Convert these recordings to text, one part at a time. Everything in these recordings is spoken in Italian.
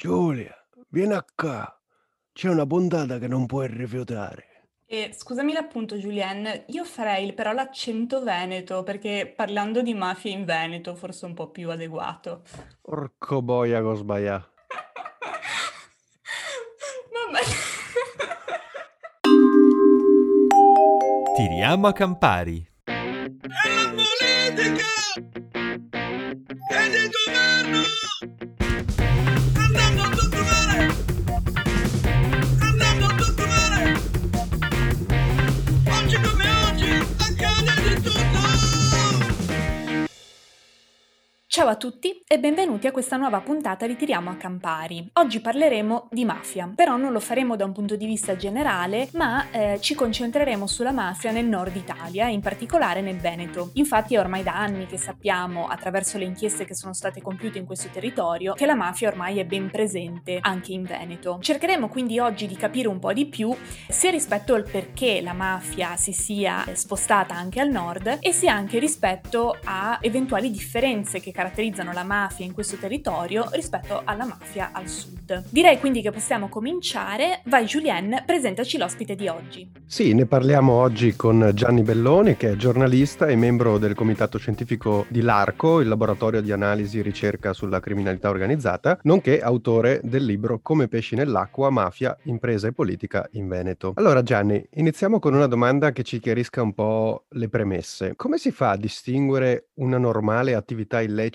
Giulia, vieni a qua. C'è una puntata che non puoi rifiutare. E scusami l'appunto, Julien, io farei però l'accento veneto, perché parlando di mafia in Veneto forse è un po' più adeguato. Porco boia ho sbagliato. Vabbè. Tiriamo a Campari. È la politica! È di governo! Andiamo a Ciao a tutti e benvenuti a questa nuova puntata di Tiriamo a Campari. Oggi parleremo di mafia, però non lo faremo da un punto di vista generale, ma eh, ci concentreremo sulla mafia nel nord Italia, in particolare nel Veneto. Infatti è ormai da anni che sappiamo, attraverso le inchieste che sono state compiute in questo territorio, che la mafia ormai è ben presente anche in Veneto. Cercheremo quindi oggi di capire un po' di più sia rispetto al perché la mafia si sia spostata anche al nord e sia anche rispetto a eventuali differenze che caratterizzano la mafia in questo territorio rispetto alla mafia al sud. Direi quindi che possiamo cominciare. Vai Julien, presentaci l'ospite di oggi. Sì, ne parliamo oggi con Gianni Belloni, che è giornalista e membro del comitato scientifico di LARCO, il laboratorio di analisi e ricerca sulla criminalità organizzata, nonché autore del libro Come pesci nell'acqua, mafia, impresa e politica in Veneto. Allora Gianni, iniziamo con una domanda che ci chiarisca un po' le premesse. Come si fa a distinguere una normale attività illecita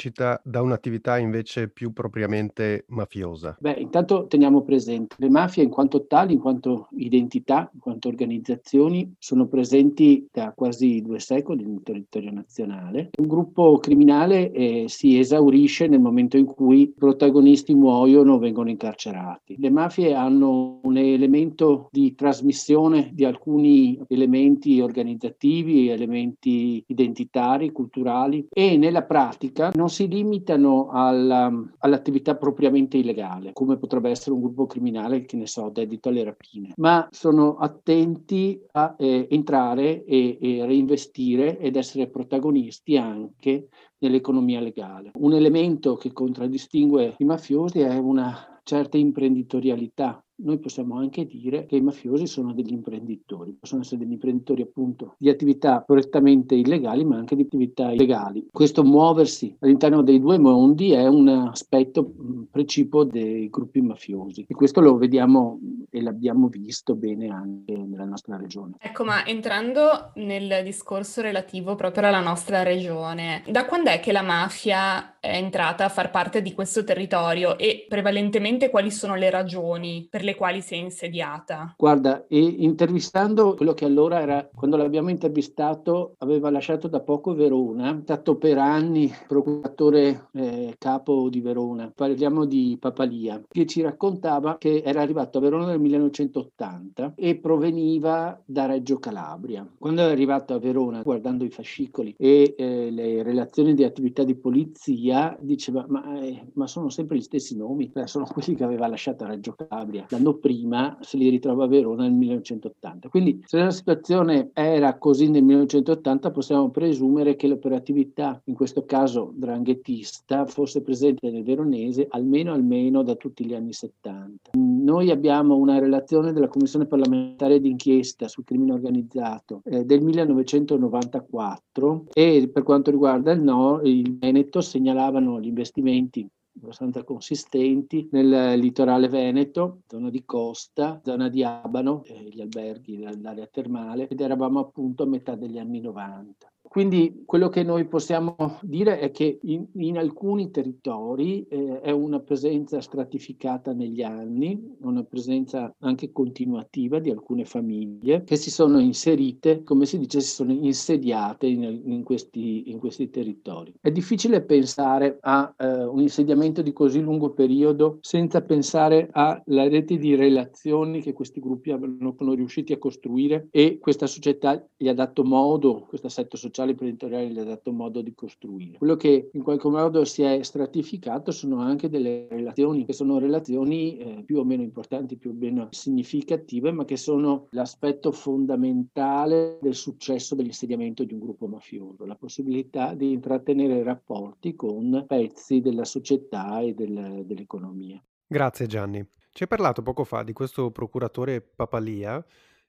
da un'attività invece più propriamente mafiosa? Beh, intanto teniamo presente, le mafie in quanto tali, in quanto identità, in quanto organizzazioni, sono presenti da quasi due secoli nel territorio nazionale. Un gruppo criminale eh, si esaurisce nel momento in cui i protagonisti muoiono o vengono incarcerati. Le mafie hanno un elemento di trasmissione di alcuni elementi organizzativi, elementi identitari, culturali e nella pratica non si limitano alla, all'attività propriamente illegale, come potrebbe essere un gruppo criminale che ne so, dedito alle rapine, ma sono attenti a eh, entrare e, e reinvestire ed essere protagonisti anche nell'economia legale. Un elemento che contraddistingue i mafiosi è una certa imprenditorialità noi possiamo anche dire che i mafiosi sono degli imprenditori, possono essere degli imprenditori appunto di attività correttamente illegali ma anche di attività illegali. Questo muoversi all'interno dei due mondi è un aspetto precipuo dei gruppi mafiosi e questo lo vediamo e l'abbiamo visto bene anche nella nostra regione. Ecco, ma entrando nel discorso relativo proprio alla nostra regione, da quando è che la mafia è entrata a far parte di questo territorio e prevalentemente quali sono le ragioni per le quali si è insediata? Guarda, e intervistando quello che allora era, quando l'abbiamo intervistato, aveva lasciato da poco Verona, è stato per anni procuratore eh, capo di Verona, parliamo di Papalia, che ci raccontava che era arrivato a Verona nel 1980 e proveniva da Reggio Calabria. Quando è arrivato a Verona, guardando i fascicoli e eh, le relazioni di attività di polizia, diceva ma, eh, ma sono sempre gli stessi nomi, sono quelli che aveva lasciato a Reggio Calabria l'anno prima se li ritrova a Verona nel 1980. Quindi se la situazione era così nel 1980 possiamo presumere che l'operatività, in questo caso dranghettista, fosse presente nel veronese almeno almeno da tutti gli anni 70. Noi abbiamo una relazione della Commissione parlamentare d'inchiesta sul crimine organizzato eh, del 1994 e per quanto riguarda il, no, il Veneto segnalavano gli investimenti abbastanza consistenti nel litorale veneto, zona di costa, zona di Abano, eh, gli alberghi, l'area termale ed eravamo appunto a metà degli anni 90. Quindi quello che noi possiamo dire è che in, in alcuni territori eh, è una presenza stratificata negli anni, una presenza anche continuativa di alcune famiglie che si sono inserite, come si dice, si sono insediate in, in, questi, in questi, territori. È difficile pensare a eh, un insediamento di così lungo periodo senza pensare alla rete di relazioni che questi gruppi hanno, sono riusciti a costruire e questa società gli ha dato modo, questo assetto sociale imprenditoriale gli ha dato modo di costruire. Quello che in qualche modo si è stratificato sono anche delle relazioni che sono relazioni eh, più o meno importanti, più o meno significative, ma che sono l'aspetto fondamentale del successo dell'insediamento di un gruppo mafioso, la possibilità di intrattenere rapporti con pezzi della società e del, dell'economia. Grazie Gianni. Ci hai parlato poco fa di questo procuratore Papalia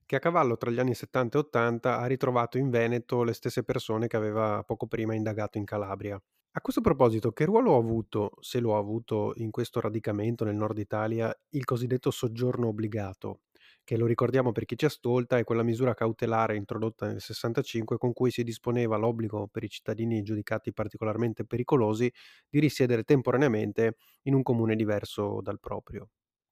che a cavallo tra gli anni 70 e 80 ha ritrovato in Veneto le stesse persone che aveva poco prima indagato in Calabria. A questo proposito, che ruolo ha avuto, se lo ha avuto, in questo radicamento nel nord Italia, il cosiddetto soggiorno obbligato, che lo ricordiamo per chi ci ascolta, è quella misura cautelare introdotta nel 65 con cui si disponeva l'obbligo per i cittadini giudicati particolarmente pericolosi di risiedere temporaneamente in un comune diverso dal proprio.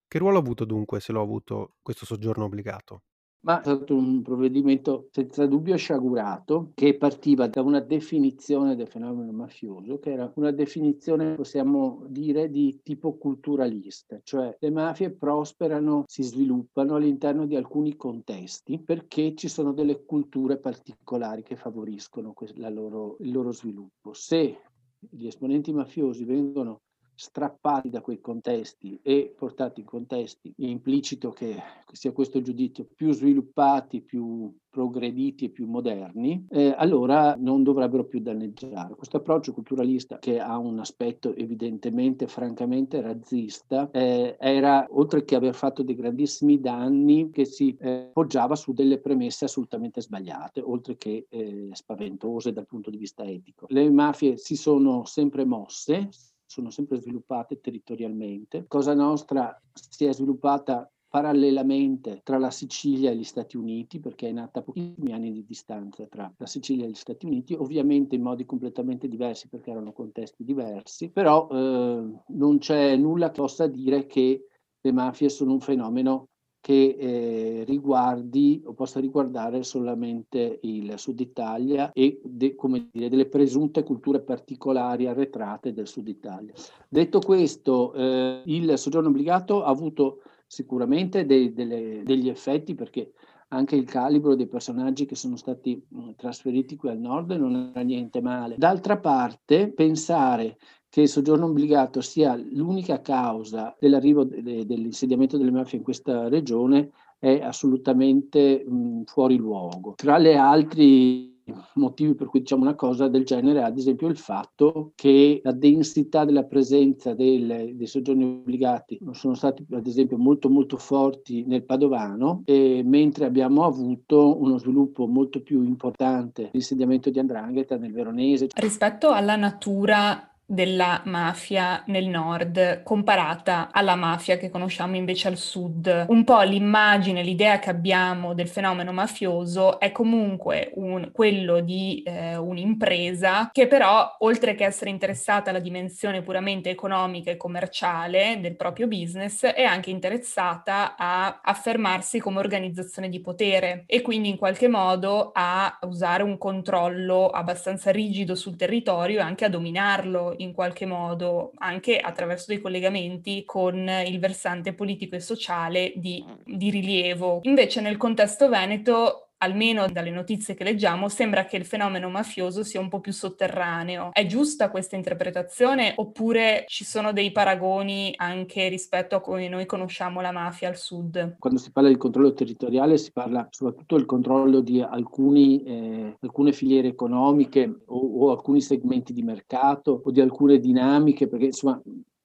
Che ruolo ha avuto dunque, se lo ha avuto, questo soggiorno obbligato? Ma è stato un provvedimento senza dubbio sciagurato che partiva da una definizione del fenomeno mafioso, che era una definizione, possiamo dire, di tipo culturalista, cioè le mafie prosperano, si sviluppano all'interno di alcuni contesti perché ci sono delle culture particolari che favoriscono loro, il loro sviluppo. Se gli esponenti mafiosi vengono strappati da quei contesti e portati in contesti, è implicito che sia questo giudizio più sviluppati, più progrediti e più moderni, eh, allora non dovrebbero più danneggiare. Questo approccio culturalista che ha un aspetto evidentemente, francamente razzista, eh, era, oltre che aver fatto dei grandissimi danni, che si eh, poggiava su delle premesse assolutamente sbagliate, oltre che eh, spaventose dal punto di vista etico. Le mafie si sono sempre mosse, sono sempre sviluppate territorialmente. Cosa Nostra si è sviluppata parallelamente tra la Sicilia e gli Stati Uniti, perché è nata a pochissimi anni di distanza tra la Sicilia e gli Stati Uniti, ovviamente in modi completamente diversi perché erano contesti diversi, però eh, non c'è nulla che possa dire che le mafie sono un fenomeno che eh, riguardi o possa riguardare solamente il Sud Italia e de, dire, delle presunte culture particolari arretrate del Sud Italia. Detto questo, eh, il soggiorno obbligato ha avuto sicuramente dei, delle, degli effetti perché anche il calibro dei personaggi che sono stati mh, trasferiti qui al nord non era niente male. D'altra parte, pensare che il soggiorno obbligato sia l'unica causa dell'arrivo de- dell'insediamento delle mafie in questa regione è assolutamente mh, fuori luogo. Tra le altri motivi per cui diciamo una cosa del genere, ad esempio il fatto che la densità della presenza del, dei soggiorni obbligati sono stati ad esempio molto molto forti nel Padovano, mentre abbiamo avuto uno sviluppo molto più importante l'insediamento di Andrangheta nel Veronese. Rispetto alla natura della mafia nel nord comparata alla mafia che conosciamo invece al sud. Un po' l'immagine, l'idea che abbiamo del fenomeno mafioso è comunque un, quello di eh, un'impresa che però, oltre che essere interessata alla dimensione puramente economica e commerciale del proprio business, è anche interessata a affermarsi come organizzazione di potere e quindi in qualche modo a usare un controllo abbastanza rigido sul territorio e anche a dominarlo in qualche modo anche attraverso dei collegamenti con il versante politico e sociale di, di rilievo. Invece nel contesto veneto almeno dalle notizie che leggiamo, sembra che il fenomeno mafioso sia un po' più sotterraneo. È giusta questa interpretazione oppure ci sono dei paragoni anche rispetto a come noi conosciamo la mafia al sud? Quando si parla di controllo territoriale si parla soprattutto del controllo di alcuni, eh, alcune filiere economiche o, o alcuni segmenti di mercato o di alcune dinamiche, perché insomma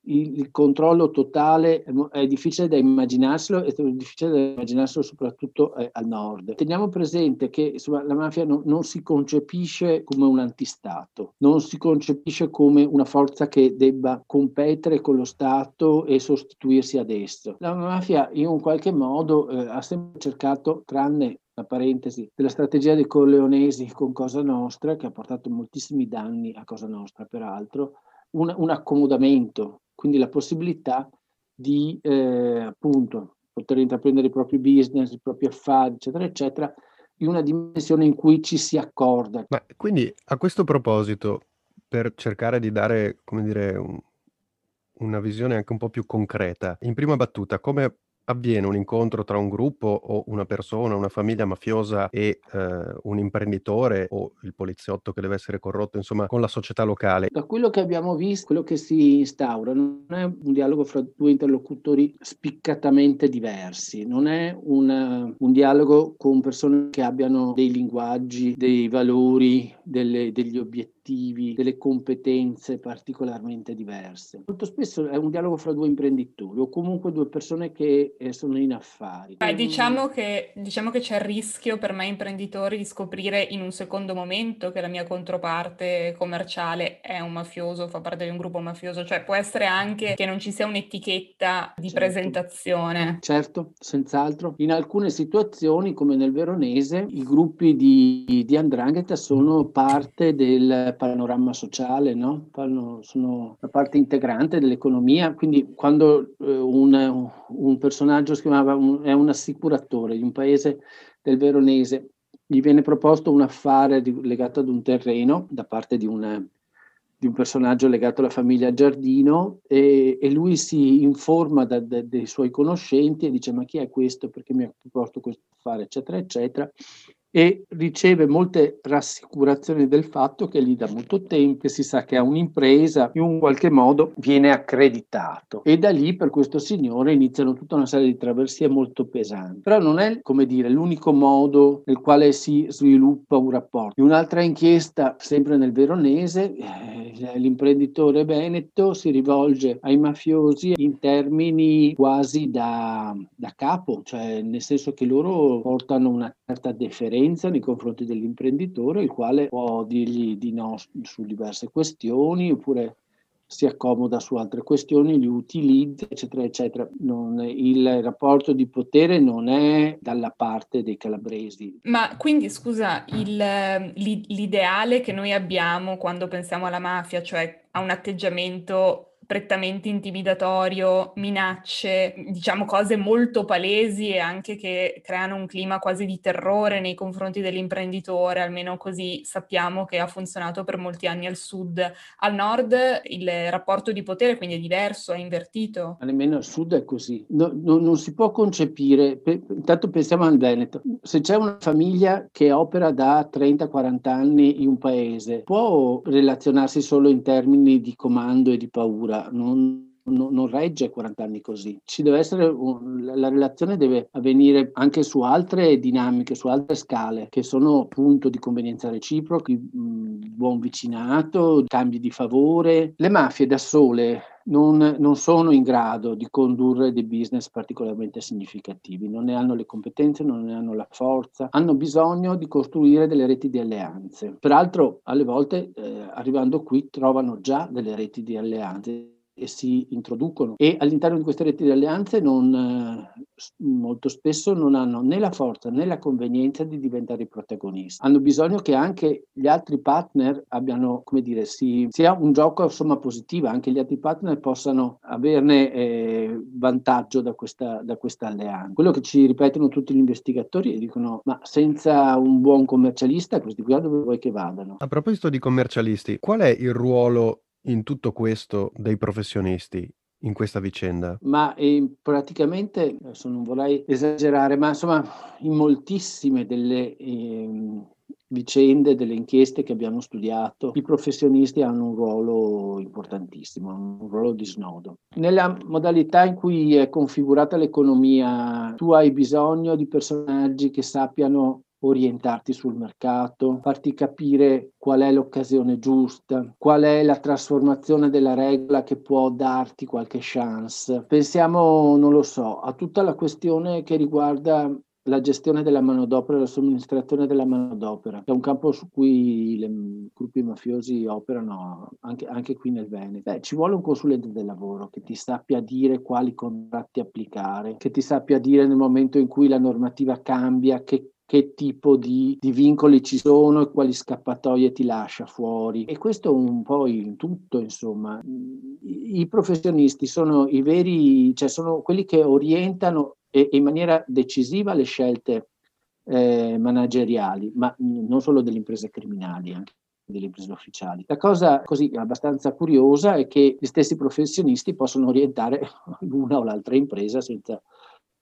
il, il controllo totale è, difficile da immaginarselo e difficile da immaginarselo soprattutto eh, al nord. Teniamo presente che insomma, la mafia no, non si concepisce come un antistato, non si concepisce come una forza che debba competere con lo Stato e sostituirsi ad esso. La mafia in un qualche modo eh, ha sempre cercato, tranne la parentesi, della strategia dei corleonesi con Cosa Nostra, che ha portato moltissimi danni a Cosa Nostra, peraltro, un, un accomodamento quindi la possibilità di eh, appunto poter intraprendere i propri business, i propri affari, eccetera, eccetera, in una dimensione in cui ci si accorda. Ma quindi a questo proposito, per cercare di dare, come dire, un, una visione anche un po' più concreta, in prima battuta, come avviene un incontro tra un gruppo o una persona, una famiglia mafiosa e eh, un imprenditore o il poliziotto che deve essere corrotto, insomma, con la società locale? Da quello che abbiamo visto, quello che si instaura non è un dialogo fra due interlocutori spiccatamente diversi, non è una, un dialogo con persone che abbiano dei linguaggi, dei valori, delle, degli obiettivi obiettivi, delle competenze particolarmente diverse. Molto spesso è un dialogo fra due imprenditori o comunque due persone che eh, sono in affari. Beh, diciamo, che, diciamo che c'è il rischio per me imprenditori di scoprire in un secondo momento che la mia controparte commerciale è un mafioso, fa parte di un gruppo mafioso, cioè può essere anche che non ci sia un'etichetta di Certo. presentazione. Certo, senz'altro. In alcune situazioni, come nel Veronese, i gruppi di, di Andrangheta sono parte del panorama sociale, no? Sono una parte integrante dell'economia. Quindi, quando eh, un, un personaggio si chiamava un- è un assicuratore di un paese del Veronese, gli viene proposto un affare di- legato ad un terreno da parte di un di un personaggio legato alla famiglia Giardino e, e lui si informa da- da- dei suoi conoscenti e dice ma chi è questo, perché mi ha proposto questo affare, eccetera, eccetera, e riceve molte rassicurazioni del fatto che gli da molto tempo, si sa che ha un'impresa, in un qualche modo viene accreditato. E da lì per questo signore iniziano tutta una serie di traversie molto pesanti. Però non è, come dire, l'unico modo nel quale si sviluppa un rapporto. In un'altra inchiesta, sempre nel Veronese, eh, l'imprenditore Veneto si rivolge ai mafiosi in termini quasi da, da capo, cioè nel senso che loro portano una certa deferenza nei confronti dell'imprenditore, il quale può dirgli di no su diverse questioni oppure si accomoda su altre questioni, li utilizza, eccetera, eccetera. Non- il rapporto di potere non è dalla parte dei calabresi. Ma quindi scusa, il, l'i- l'ideale che noi abbiamo quando pensiamo alla mafia, cioè a un atteggiamento prettamente intimidatorio, minacce, diciamo cose molto palesi e anche che creano un clima quasi di terrore nei confronti dell'imprenditore, almeno così sappiamo che ha funzionato per molti anni al sud. Al nord il rapporto di potere quindi è diverso, è invertito. Ma nemmeno al sud è così. No- no- non si può concepire, intanto pensiamo al Veneto, se c'è una famiglia che opera da 30-40 anni in un paese, può relazionarsi solo in termini di comando e di paura, non, non- non regge 40 anni così. Ci deve essere un- la- la relazione deve avvenire anche su altre dinamiche, su altre scale, che sono appunto di convenienza reciproca, mh, buon vicinato, cambi di favore. Le mafie da sole non, non sono in grado di condurre dei business particolarmente significativi, non ne hanno le competenze, non ne hanno la forza, hanno bisogno di costruire delle reti di alleanze. Peraltro, alle volte, eh, arrivando qui, trovano già delle reti di alleanze si introducono e all'interno di queste reti di alleanze non, eh, molto spesso non hanno né la forza né la convenienza di diventare i protagonisti. Hanno bisogno che anche gli altri partner abbiano, come dire, si, sia un gioco a somma positiva, anche gli altri partner possano averne eh, vantaggio da questa, da questa alleanza. Quello che ci ripetono tutti gli investigatori e dicono ma senza un buon commercialista questi qui dove vuoi che vadano? A proposito di commercialisti, qual è il ruolo in tutto questo dei professionisti in questa vicenda? Ma eh, praticamente, adesso non vorrei esagerare, ma insomma in moltissime delle ehm, vicende, delle inchieste che abbiamo studiato, i professionisti hanno un ruolo importantissimo, un ruolo di snodo. Nella modalità in cui è configurata l'economia, tu hai bisogno di personaggi che sappiano orientarti sul mercato, farti capire qual è l'occasione giusta, qual è la trasformazione della regola che può darti qualche chance. Pensiamo, non lo so, a tutta la questione che riguarda la gestione della manodopera e la somministrazione della manodopera, che è un campo su cui i gruppi mafiosi operano anche, anche qui nel Veneto. Beh, ci vuole un consulente del lavoro che ti sappia dire quali contratti applicare, che ti sappia dire nel momento in cui la normativa cambia, che che tipo di, di, vincoli ci sono e quali scappatoie ti lascia fuori. E questo un po' in tutto, insomma. I, i professionisti sono i veri, cioè sono quelli che orientano e in maniera decisiva le scelte eh, manageriali, ma non solo delle imprese criminali, anche delle imprese ufficiali. La cosa così abbastanza curiosa è che gli stessi professionisti possono orientare l'una o l'altra impresa senza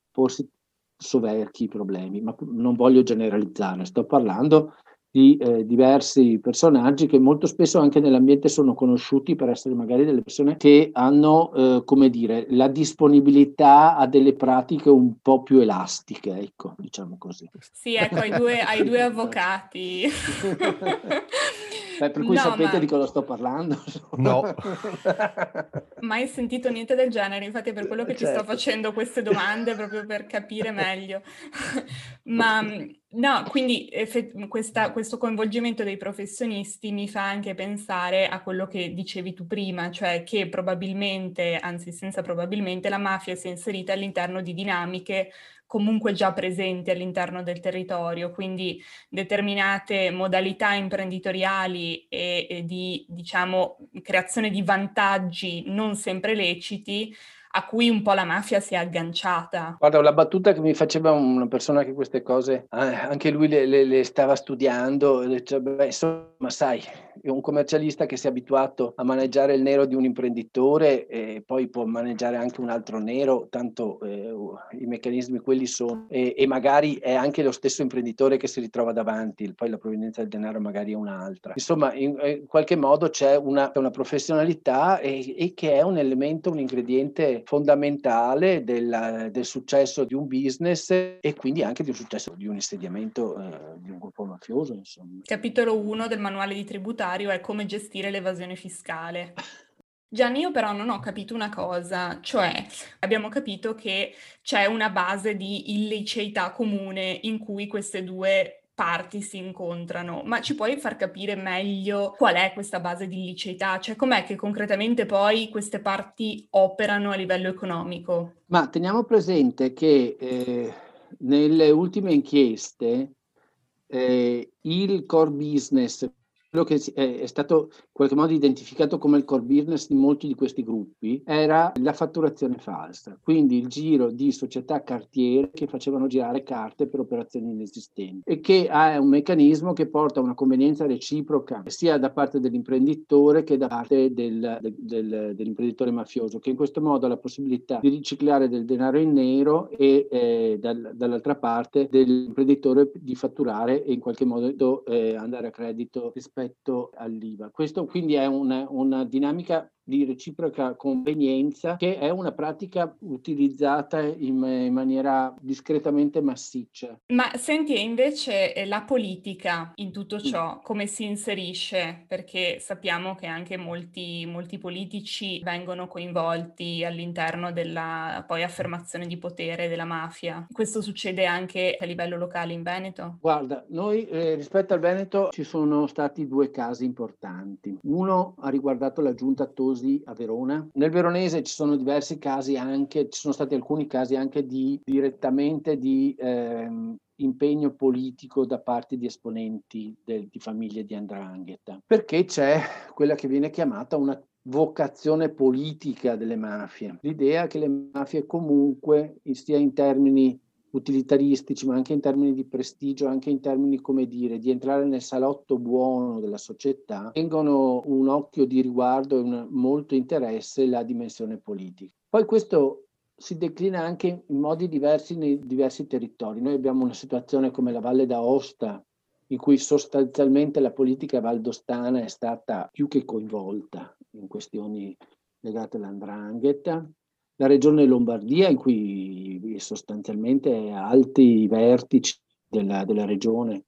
porsi soverchi problemi, ma non voglio generalizzare, sto parlando di eh, diversi personaggi che molto spesso anche nell'ambiente sono conosciuti per essere magari delle persone che hanno, eh, come dire, la disponibilità a delle pratiche un po' più elastiche, ecco, diciamo così. Sì, ecco, ai due, ai due avvocati. Beh, per cui No, sapete ma- di cosa sto parlando? No. Mai sentito niente del genere, infatti è per quello che ti sto Certo. facendo queste domande, proprio per capire meglio. Ma mh, no, quindi effe- questa- questo coinvolgimento dei professionisti mi fa anche pensare a quello che dicevi tu prima, cioè che probabilmente, anzi senza probabilmente, la mafia si è inserita all'interno di dinamiche comunque già presenti all'interno del territorio, quindi determinate modalità imprenditoriali e, e di, diciamo, creazione di vantaggi non sempre leciti a cui un po' la mafia si è agganciata. Guarda, la battuta che mi faceva una persona che queste cose, eh, anche lui le, le- le stava studiando, e dice, beh, insomma, sai, un commercialista che si è abituato a maneggiare il nero di un imprenditore e poi può maneggiare anche un altro nero, tanto eh, i meccanismi quelli sono, e, e magari è anche lo stesso imprenditore che si ritrova davanti, poi la provenienza del denaro magari è un'altra. Insomma, in, eh, in qualche modo c'è una, una professionalità e, e che è un elemento, un ingrediente fondamentale del, del successo di un business e quindi anche del successo di un insediamento eh, di un gruppo mafioso, insomma. Capitolo 1 del manuale di tributario è come gestire l'evasione fiscale. Gianni, io però non ho capito una cosa, cioè abbiamo capito che c'è una base di illiceità comune in cui queste due parti si incontrano, ma ci puoi far capire meglio qual è questa base di illiceità? Cioè com'è che concretamente poi queste parti operano a livello economico? Ma teniamo presente che eh, nelle ultime inchieste eh, il core business, quello che si- è, è stato in qualche modo identificato come il core business di molti di questi gruppi, era la fatturazione falsa, quindi il giro di società cartiere che facevano girare carte per operazioni inesistenti e che ha un meccanismo che porta a una convenienza reciproca sia da parte dell'imprenditore che da parte del- del- dell'imprenditore mafioso, che in questo modo ha la possibilità di riciclare del denaro in nero e eh, dal- dall'altra parte dell'imprenditore di fatturare e in qualche modo eh, andare a credito rispetto all'IVA. Questo quindi è una, una dinamica di reciproca convenienza che è una pratica utilizzata in, in maniera discretamente massiccia. Ma senti, invece eh, la politica in tutto ciò come si inserisce? Perché sappiamo che anche molti, molti politici vengono coinvolti all'interno della poi affermazione di potere della mafia. Questo succede anche a livello locale in Veneto? Guarda, noi eh, rispetto al Veneto ci sono stati due casi importanti. Uno ha riguardato la giunta Tosi a Verona. Nel veronese ci sono diversi casi anche, ci sono stati alcuni casi anche di direttamente di ehm, impegno politico da parte di esponenti del- di famiglie di Andrangheta, perché c'è quella che viene chiamata una vocazione politica delle mafie. L'idea che le mafie comunque, sia in termini utilitaristici, ma anche in termini di prestigio, anche in termini, come dire, di entrare nel salotto buono della società, tengono un occhio di riguardo e un molto interesse la dimensione politica. Poi questo si declina anche in modi diversi nei diversi territori. Noi abbiamo una situazione come la Valle d'Aosta, in cui sostanzialmente la politica valdostana è stata più che coinvolta in questioni legate all'andrangheta, la regione Lombardia in cui sostanzialmente alti vertici della, della regione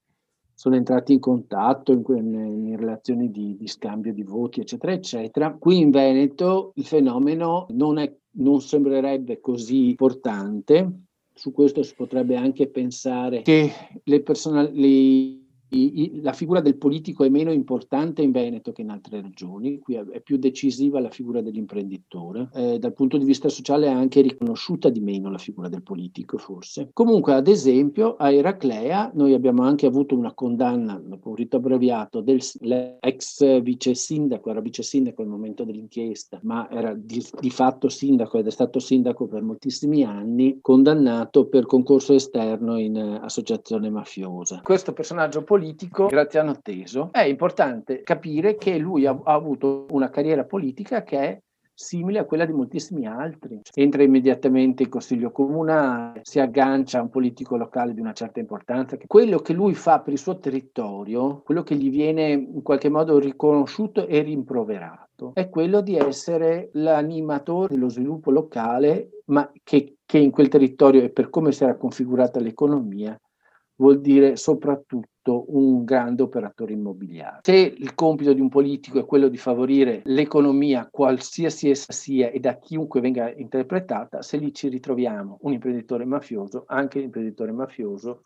sono entrati in contatto in, que- in relazioni di, di scambio di voti, eccetera, eccetera. Qui in Veneto il fenomeno non, è, non sembrerebbe così importante. Su questo si potrebbe anche pensare che le personali i- i- la figura del politico è meno importante in Veneto che in altre regioni, qui è, più decisiva la figura dell'imprenditore, Eh, dal punto di vista sociale è anche riconosciuta di meno la figura del politico forse. Comunque ad esempio a Eraclea noi abbiamo anche avuto una condanna dopo un rito abbreviato dell'ex vice sindaco, era vice sindaco al momento dell'inchiesta, ma era di, di fatto sindaco ed è stato sindaco per moltissimi anni, condannato per concorso esterno in eh, associazione mafiosa. Questo personaggio politico, Graziano Teso, è importante capire che lui ha, ha avuto una carriera politica che è simile a quella di moltissimi altri. Entra immediatamente in consiglio comunale, si aggancia a un politico locale di una certa importanza. Quello che lui fa per il suo territorio, quello che gli viene in qualche modo riconosciuto e rimproverato, è quello di essere l'animatore dello sviluppo locale, ma che, che in quel territorio e per come si era configurata l'economia vuol dire soprattutto diventato un grande operatore immobiliare. Se il compito di un politico è quello di favorire l'economia, qualsiasi essa sia e da chiunque venga interpretata, se lì ci ritroviamo un imprenditore mafioso, anche l'imprenditore mafioso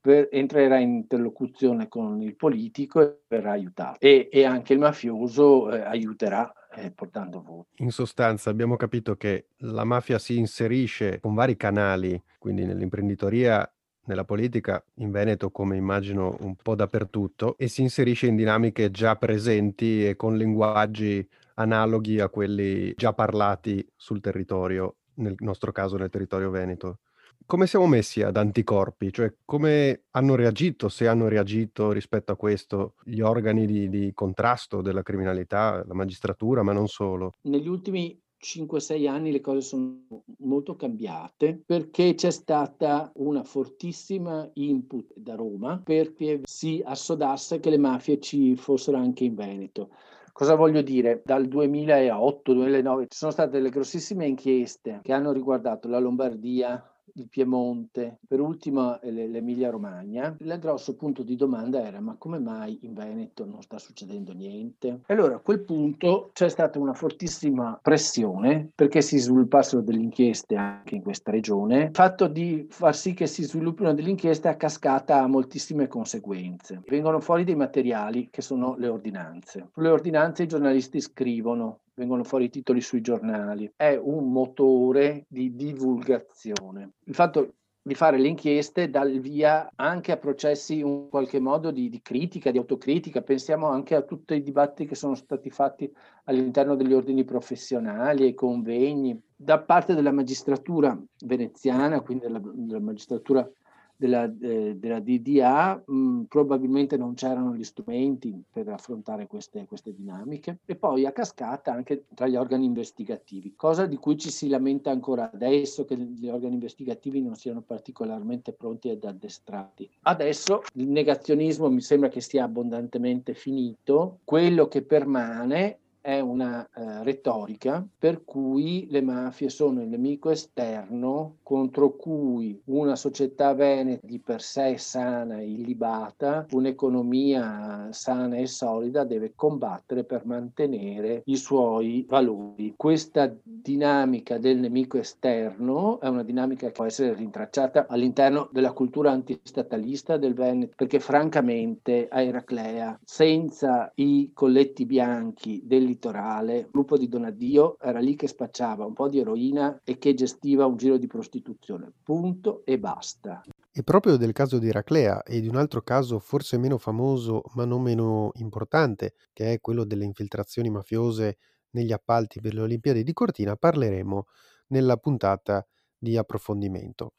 per, entrerà in interlocuzione con il politico e verrà aiutato. E, e anche il mafioso eh, aiuterà eh, portando voti. In sostanza abbiamo capito che la mafia si inserisce con vari canali, quindi nell'imprenditoria nella politica, in Veneto come immagino un po' dappertutto, e si inserisce in dinamiche già presenti e con linguaggi analoghi a quelli già parlati sul territorio, nel nostro caso nel territorio veneto come siamo messi ad anticorpi? Cioè, come hanno reagito, se hanno reagito rispetto a questo, gli organi di, di contrasto della criminalità, la magistratura, ma non solo? Negli ultimi 5-6 anni le cose sono molto cambiate perché c'è stata una fortissima input da Roma perché si assodasse che le mafie ci fossero anche in Veneto. Cosa voglio dire? Dal 2008-2009 ci sono state delle grossissime inchieste che hanno riguardato la Lombardia, il Piemonte, per ultimo l'Emilia Romagna, il grosso punto di domanda era ma come mai in Veneto non sta succedendo niente? Allora a quel punto c'è stata una fortissima pressione perché si sviluppassero delle inchieste anche in questa regione. Il fatto di far sì che si sviluppino delle inchieste a cascata ha moltissime conseguenze. Vengono fuori dei materiali che sono le ordinanze. Sulle ordinanze i giornalisti scrivono vengono fuori i titoli sui giornali, è un motore di divulgazione. Il fatto di fare le inchieste dà il via anche a processi in qualche modo di, di, critica, di autocritica. Pensiamo anche a tutti i dibattiti che sono stati fatti all'interno degli ordini professionali, ai convegni, da parte della magistratura veneziana, quindi della, della magistratura della, eh, della DDA mh, probabilmente non c'erano gli strumenti per affrontare queste, queste, dinamiche. E poi a cascata anche tra gli organi investigativi, cosa di cui ci si lamenta ancora adesso che gli organi investigativi non siano particolarmente pronti ed addestrati. Adesso il negazionismo mi sembra che sia abbondantemente finito, quello che permane è una eh, retorica per cui le mafie sono il nemico esterno contro cui una società veneta di per sé sana e illibata, un'economia sana e solida deve combattere per mantenere i suoi valori. Questa dinamica del nemico esterno è una dinamica che può essere rintracciata all'interno della cultura antistatalista del Veneto, perché francamente a Eraclea, senza i colletti bianchi del litorale, gruppo di Donadio era lì che spacciava un po' di eroina e che gestiva un giro di prostituzione. Punto e basta. E proprio del caso di Eraclea e di un altro caso forse meno famoso ma non meno importante, che è quello delle infiltrazioni mafiose negli appalti per le Olimpiadi di Cortina, parleremo nella puntata di approfondimento.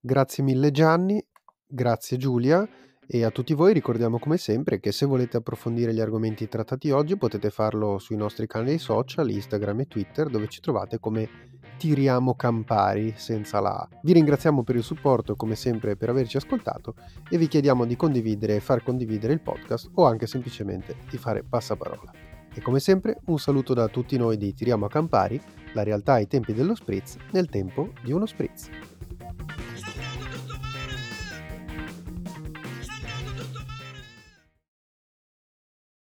Grazie mille Gianni, grazie Giulia e a tutti voi ricordiamo come sempre che se volete approfondire gli argomenti trattati oggi potete farlo sui nostri canali social, Instagram e Twitter, dove ci trovate come Tiriamo Campari senza la A. Vi ringraziamo per il supporto, come sempre, per averci ascoltato e vi chiediamo di condividere e far condividere il podcast o anche semplicemente di fare passaparola. E come sempre un saluto da tutti noi di Tiriamo a Campari, la realtà ai tempi dello spritz nel tempo di uno spritz.